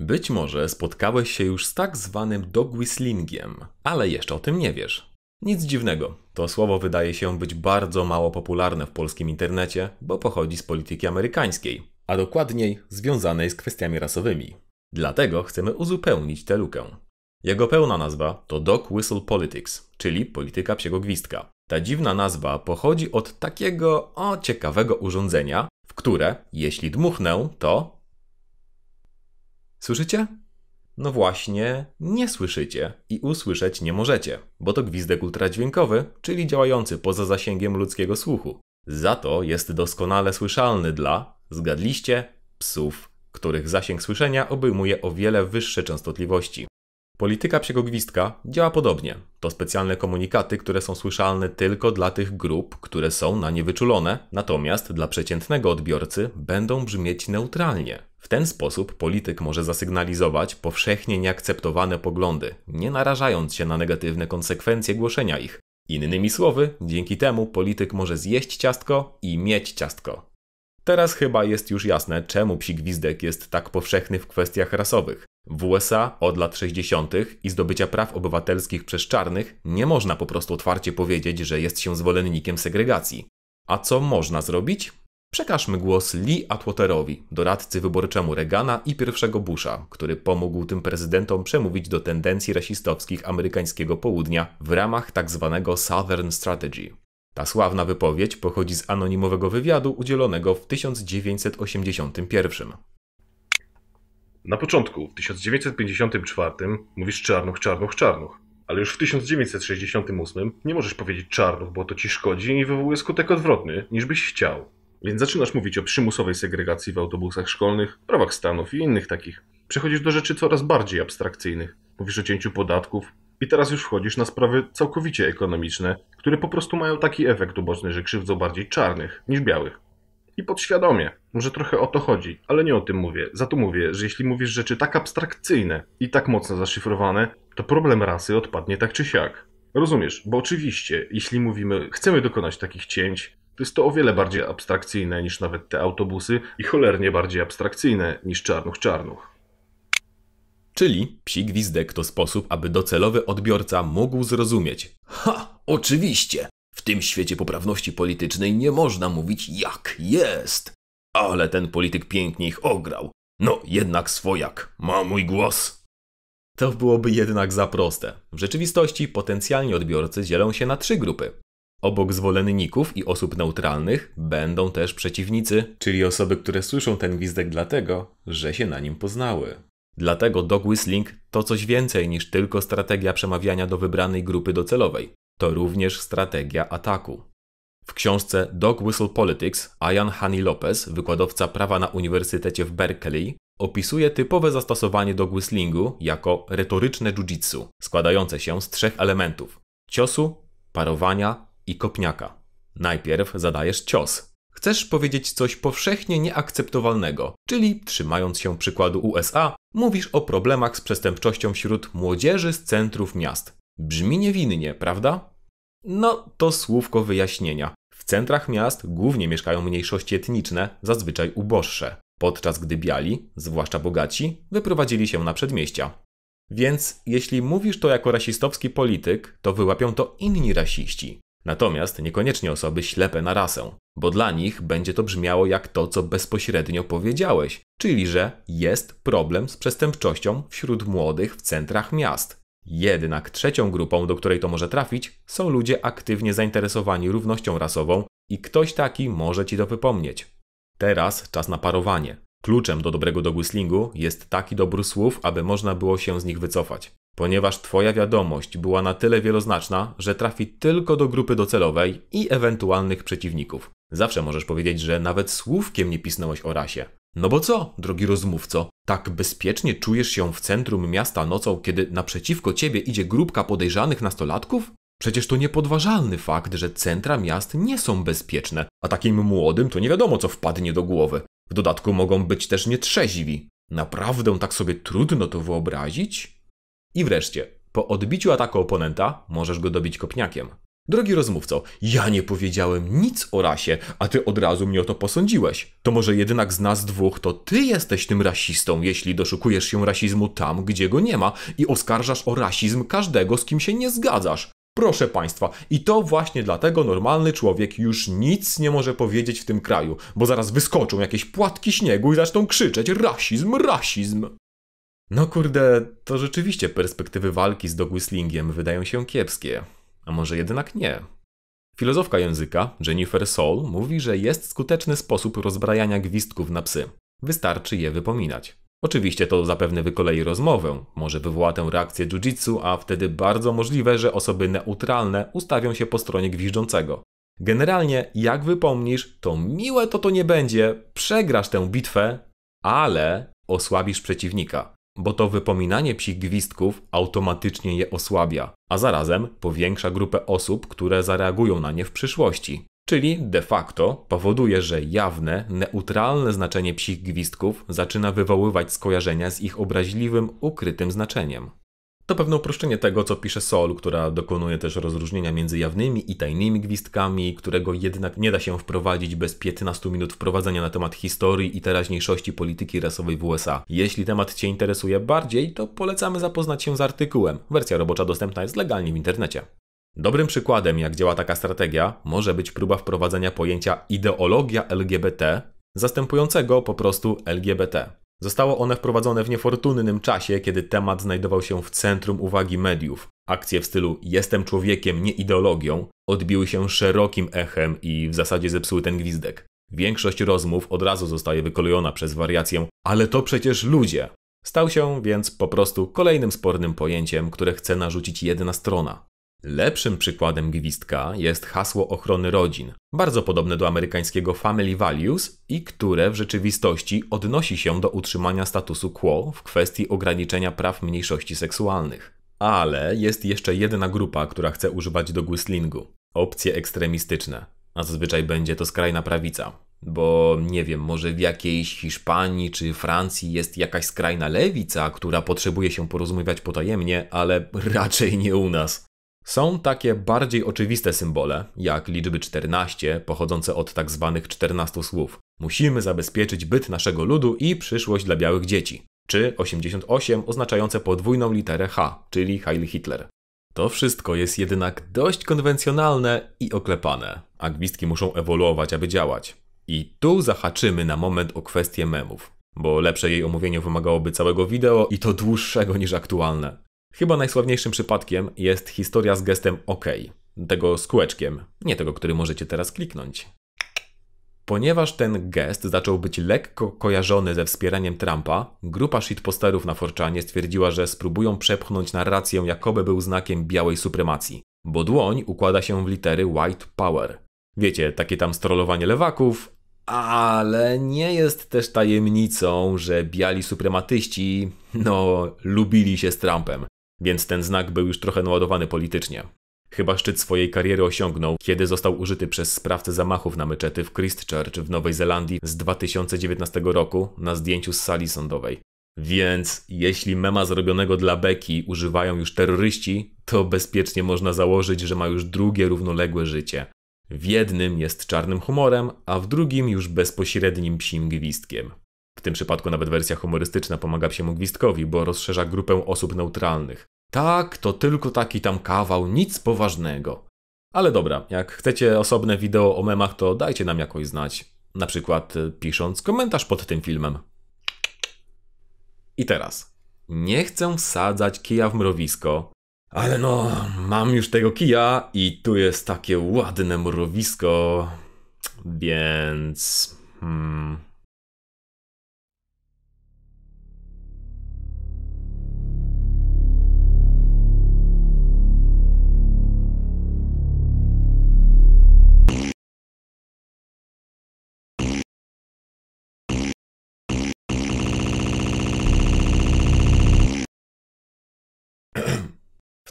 Być może spotkałeś się już z tak zwanym dog whistlingiem, ale jeszcze o tym nie wiesz. Nic dziwnego, to słowo wydaje się być bardzo mało popularne w polskim internecie, bo pochodzi z polityki amerykańskiej, a dokładniej związanej z kwestiami rasowymi. Dlatego chcemy uzupełnić tę lukę. Jego pełna nazwa to Dog Whistle Politics, czyli polityka psiego gwizdka. Ta dziwna nazwa pochodzi od takiego o ciekawego urządzenia, w które, jeśli dmuchnę, to. Słyszycie? No właśnie, nie słyszycie i usłyszeć nie możecie, bo to gwizdek ultradźwiękowy, czyli działający poza zasięgiem ludzkiego słuchu. Za to jest doskonale słyszalny dla, zgadliście, psów, których zasięg słyszenia obejmuje o wiele wyższe częstotliwości. Polityka psiego gwizdka działa podobnie. To specjalne komunikaty, które są słyszalne tylko dla tych grup, które są na nie wyczulone, natomiast dla przeciętnego odbiorcy będą brzmieć neutralnie. W ten sposób polityk może zasygnalizować powszechnie nieakceptowane poglądy, nie narażając się na negatywne konsekwencje głoszenia ich. Innymi słowy, dzięki temu polityk może zjeść ciastko i mieć ciastko. Teraz chyba jest już jasne, czemu psi gwizdek jest tak powszechny w kwestiach rasowych. W USA od lat 60. i zdobycia praw obywatelskich przez czarnych nie można po prostu otwarcie powiedzieć, że jest się zwolennikiem segregacji. A co można zrobić? Przekażmy głos Lee Atwaterowi, doradcy wyborczemu Reagana i pierwszego Busha, który pomógł tym prezydentom przemówić do tendencji rasistowskich amerykańskiego południa w ramach tzw. Tak Southern Strategy. Ta sławna wypowiedź pochodzi z anonimowego wywiadu udzielonego w 1981. Na początku, w 1954, mówisz czarnuch, czarnuch, czarnuch. Ale już w 1968 nie możesz powiedzieć czarnuch, bo to ci szkodzi i wywołuje skutek odwrotny, niż byś chciał. Więc zaczynasz mówić o przymusowej segregacji w autobusach szkolnych, prawach stanów i innych takich. Przechodzisz do rzeczy coraz bardziej abstrakcyjnych. Mówisz o cięciu podatków, i teraz już wchodzisz na sprawy całkowicie ekonomiczne, które po prostu mają taki efekt uboczny, że krzywdzą bardziej czarnych niż białych. I podświadomie, może trochę o to chodzi, ale nie o tym mówię. Za to mówię, że jeśli mówisz rzeczy tak abstrakcyjne i tak mocno zaszyfrowane, to problem rasy odpadnie tak czy siak. Rozumiesz, bo oczywiście, jeśli mówimy, chcemy dokonać takich cięć, jest to o wiele bardziej abstrakcyjne niż nawet te autobusy i cholernie bardziej abstrakcyjne niż czarnuch czarnuch. Czyli psi gwizdek to sposób, aby docelowy odbiorca mógł zrozumieć. Ha, oczywiście! W tym świecie poprawności politycznej nie można mówić jak jest. Ale ten polityk pięknie ich ograł. No, jednak swojak. Ma mój głos. To byłoby jednak za proste. W rzeczywistości potencjalni odbiorcy dzielą się na trzy grupy. Obok zwolenników i osób neutralnych będą też przeciwnicy, czyli osoby, które słyszą ten gwizdek dlatego, że się na nim poznały. Dlatego dog whistling to coś więcej niż tylko strategia przemawiania do wybranej grupy docelowej. To również strategia ataku. W książce Dog Whistle Politics Ian Honey Lopez, wykładowca prawa na Uniwersytecie w Berkeley, opisuje typowe zastosowanie dog whistlingu jako retoryczne jiu-jitsu, składające się z trzech elementów: ciosu, parowania i kopniaka. Najpierw zadajesz cios, Chcesz powiedzieć coś powszechnie nieakceptowalnego, czyli trzymając się przykładu USA, mówisz o problemach z przestępczością wśród młodzieży z centrów miast. Brzmi niewinnie, prawda? No, to słówko wyjaśnienia. W centrach miast głównie mieszkają mniejszości etniczne, zazwyczaj uboższe, podczas gdy biali, zwłaszcza bogaci, wyprowadzili się na przedmieścia. Więc jeśli mówisz to jako rasistowski polityk, to wyłapią to inni rasiści. Natomiast niekoniecznie osoby ślepe na rasę, bo dla nich będzie to brzmiało jak to, co bezpośrednio powiedziałeś, czyli że jest problem z przestępczością wśród młodych w centrach miast. Jednak trzecią grupą, do której to może trafić, są ludzie aktywnie zainteresowani równością rasową i ktoś taki może ci to wypomnieć. Teraz czas na parowanie. Kluczem do dobrego dogwhistlingu jest taki dobór słów, aby można było się z nich wycofać ponieważ Twoja wiadomość była na tyle wieloznaczna, że trafi tylko do grupy docelowej i ewentualnych przeciwników. Zawsze możesz powiedzieć, że nawet słówkiem nie pisnąłeś o rasie. No bo co, drogi rozmówco, tak bezpiecznie czujesz się w centrum miasta nocą, kiedy naprzeciwko ciebie idzie grupka podejrzanych nastolatków? Przecież to niepodważalny fakt, że centra miast nie są bezpieczne, a takim młodym to nie wiadomo co wpadnie do głowy. W dodatku mogą być też nietrzeźwi. Naprawdę tak sobie trudno to wyobrazić? I wreszcie, po odbiciu ataku oponenta możesz go dobić kopniakiem. Drogi rozmówco, ja nie powiedziałem nic o rasie, a ty od razu mnie o to posądziłeś. To może jednak z nas dwóch to ty jesteś tym rasistą, jeśli doszukujesz się rasizmu tam, gdzie go nie ma i oskarżasz o rasizm każdego, z kim się nie zgadzasz. Proszę Państwa, i to właśnie dlatego normalny człowiek już nic nie może powiedzieć w tym kraju, bo zaraz wyskoczą jakieś płatki śniegu i zaczną krzyczeć rasizm, rasizm. No kurde, to rzeczywiście perspektywy walki z dogwhistlingiem wydają się kiepskie. A może jednak nie? Filozofka języka, Jennifer Soul, mówi, że jest skuteczny sposób rozbrajania gwizdków na psy. Wystarczy je wypominać. Oczywiście to zapewne wykolei rozmowę, może wywoła tę reakcję jiu-jitsu, a wtedy bardzo możliwe, że osoby neutralne ustawią się po stronie gwiżdżącego. Generalnie, jak wypomnisz, to miłe to to nie będzie, przegrasz tę bitwę, ale osłabisz przeciwnika bo to wypominanie psich gwizdków automatycznie je osłabia, a zarazem powiększa grupę osób, które zareagują na nie w przyszłości. Czyli de facto powoduje, że jawne, neutralne znaczenie psich gwizdków zaczyna wywoływać skojarzenia z ich obraźliwym, ukrytym znaczeniem. To pewne uproszczenie tego, co pisze Sol, która dokonuje też rozróżnienia między jawnymi i tajnymi gwizdkami, którego jednak nie da się wprowadzić bez 15 minut wprowadzenia na temat historii i teraźniejszości polityki rasowej w USA. Jeśli temat Cię interesuje bardziej, to polecamy zapoznać się z artykułem. Wersja robocza dostępna jest legalnie w internecie. Dobrym przykładem, jak działa taka strategia, może być próba wprowadzenia pojęcia ideologia LGBT, zastępującego po prostu LGBT. Zostało one wprowadzone w niefortunnym czasie, kiedy temat znajdował się w centrum uwagi mediów. Akcje w stylu jestem człowiekiem, nie ideologią odbiły się szerokim echem i w zasadzie zepsuły ten gwizdek. Większość rozmów od razu zostaje wykolejona przez wariację, ale to przecież ludzie. Stał się więc po prostu kolejnym spornym pojęciem, które chce narzucić jedna strona. Lepszym przykładem gwizdka jest hasło ochrony rodzin, bardzo podobne do amerykańskiego Family Values i które w rzeczywistości odnosi się do utrzymania statusu quo w kwestii ograniczenia praw mniejszości seksualnych. Ale jest jeszcze jedna grupa, która chce używać do whistlingu. Opcje ekstremistyczne. A zazwyczaj będzie to skrajna prawica. Bo nie wiem, może w jakiejś Hiszpanii czy Francji jest jakaś skrajna lewica, która potrzebuje się porozumiewać potajemnie, ale raczej nie u nas. Są takie bardziej oczywiste symbole, jak liczby 14 pochodzące od tak zwanych 14 słów. Musimy zabezpieczyć byt naszego ludu i przyszłość dla białych dzieci. Czy 88 oznaczające podwójną literę H, czyli Heil Hitler. To wszystko jest jednak dość konwencjonalne i oklepane, a gwizdki muszą ewoluować, aby działać. I tu zahaczymy na moment o kwestię memów, bo lepsze jej omówienie wymagałoby całego wideo i to dłuższego niż aktualne. Chyba najsławniejszym przypadkiem jest historia z gestem OK, tego z kółeczkiem, nie tego, który możecie teraz kliknąć. Ponieważ ten gest zaczął być lekko kojarzony ze wspieraniem Trumpa, grupa shitposterów na Forczanie stwierdziła, że spróbują przepchnąć narrację, jakoby był znakiem białej supremacji, bo dłoń układa się w litery White Power. Wiecie, takie tam strolowanie lewaków, ale nie jest też tajemnicą, że biali suprematyści, no, lubili się z Trumpem więc ten znak był już trochę naładowany politycznie. Chyba szczyt swojej kariery osiągnął, kiedy został użyty przez sprawcę zamachów na meczety w Christchurch w Nowej Zelandii z 2019 roku na zdjęciu z sali sądowej. Więc jeśli mema zrobionego dla beki używają już terroryści, to bezpiecznie można założyć, że ma już drugie równoległe życie. W jednym jest czarnym humorem, a w drugim już bezpośrednim psim gwizdkiem. W tym przypadku nawet wersja humorystyczna pomaga psiemu gwizdkowi, bo rozszerza grupę osób neutralnych. Tak, to tylko taki tam kawał, nic poważnego. Ale dobra, jak chcecie osobne wideo o memach, to dajcie nam jakoś znać. Na przykład e, pisząc komentarz pod tym filmem. I teraz. Nie chcę wsadzać kija w mrowisko, ale no, mam już tego kija i tu jest takie ładne mrowisko, więc... Hmm,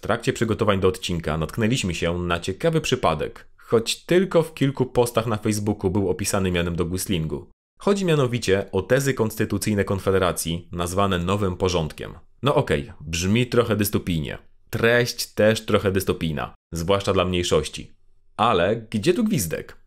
trakcie przygotowań do odcinka natknęliśmy się na ciekawy przypadek, choć tylko w kilku postach na Facebooku był opisany mianem do Guslingu. Chodzi mianowicie o tezy konstytucyjne Konfederacji, nazwane nowym porządkiem. No okej, okay, brzmi trochę dystopijnie. treść też trochę dystopijna, zwłaszcza dla mniejszości. Ale gdzie tu gwizdek?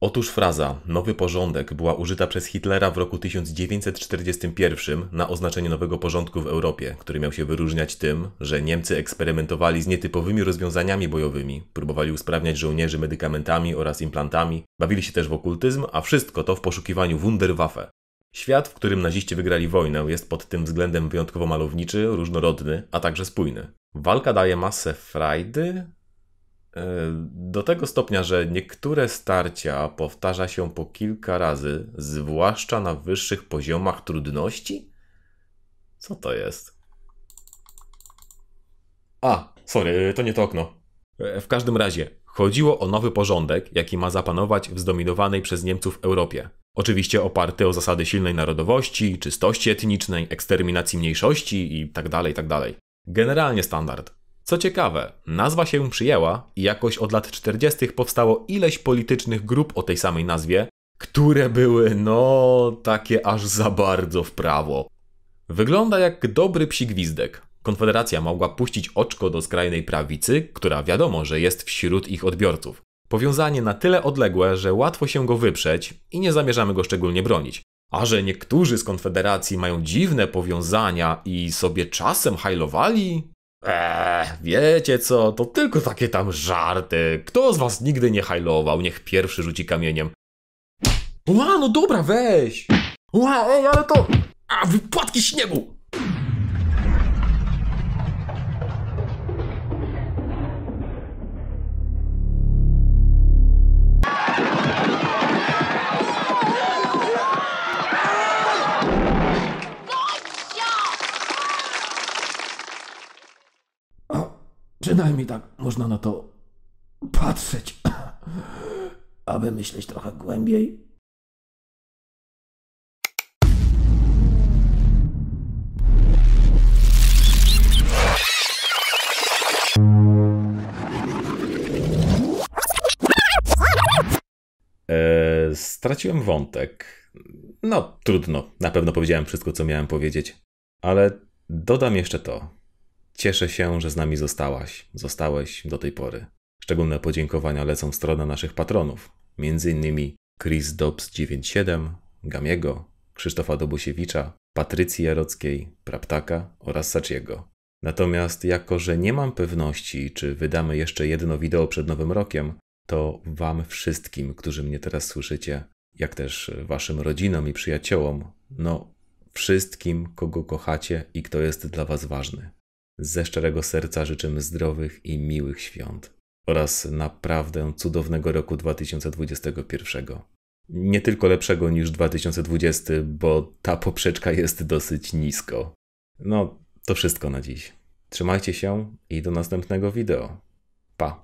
Otóż fraza nowy porządek była użyta przez Hitlera w roku 1941 na oznaczenie nowego porządku w Europie, który miał się wyróżniać tym, że Niemcy eksperymentowali z nietypowymi rozwiązaniami bojowymi, próbowali usprawniać żołnierzy medykamentami oraz implantami, bawili się też w okultyzm, a wszystko to w poszukiwaniu Wunderwaffe. Świat, w którym naziści wygrali wojnę, jest pod tym względem wyjątkowo malowniczy, różnorodny, a także spójny. Walka daje masę frajdy, do tego stopnia, że niektóre starcia powtarza się po kilka razy, zwłaszcza na wyższych poziomach trudności? Co to jest? A, sorry, to nie to okno. E, w każdym razie, chodziło o nowy porządek, jaki ma zapanować w zdominowanej przez Niemców Europie. Oczywiście oparty o zasady silnej narodowości, czystości etnicznej, eksterminacji mniejszości itd., tak itd. Tak Generalnie standard. Co ciekawe, nazwa się przyjęła i jakoś od lat 40. powstało ileś politycznych grup o tej samej nazwie, które były, no, takie aż za bardzo w prawo. Wygląda jak dobry psi gwizdek. Konfederacja mogła puścić oczko do skrajnej prawicy, która wiadomo, że jest wśród ich odbiorców. Powiązanie na tyle odległe, że łatwo się go wyprzeć i nie zamierzamy go szczególnie bronić. A że niektórzy z Konfederacji mają dziwne powiązania i sobie czasem hajlowali, Eee, wiecie co, to tylko takie tam żarty. Kto z was nigdy nie hajlował, niech pierwszy rzuci kamieniem. Ła, no dobra, weź! Ła, ej, ale to... A, wypłatki śniegu! Przynajmniej tak można na to patrzeć, aby myśleć trochę głębiej. Eee, straciłem wątek. No, trudno. Na pewno powiedziałem wszystko, co miałem powiedzieć. Ale dodam jeszcze to. Cieszę się, że z nami zostałaś, zostałeś do tej pory. Szczególne podziękowania lecą w stronę naszych patronów, m.in. Chris Dobbs 97, Gamiego, Krzysztofa Dobusiewicza, Patrycji Jarockiej, Praptaka oraz Saciego. Natomiast jako, że nie mam pewności, czy wydamy jeszcze jedno wideo przed Nowym Rokiem, to Wam wszystkim, którzy mnie teraz słyszycie, jak też Waszym rodzinom i przyjaciołom, no wszystkim, kogo kochacie i kto jest dla Was ważny. Ze szczerego serca życzymy zdrowych i miłych świąt oraz naprawdę cudownego roku 2021. Nie tylko lepszego niż 2020, bo ta poprzeczka jest dosyć nisko. No, to wszystko na dziś. Trzymajcie się i do następnego wideo. Pa!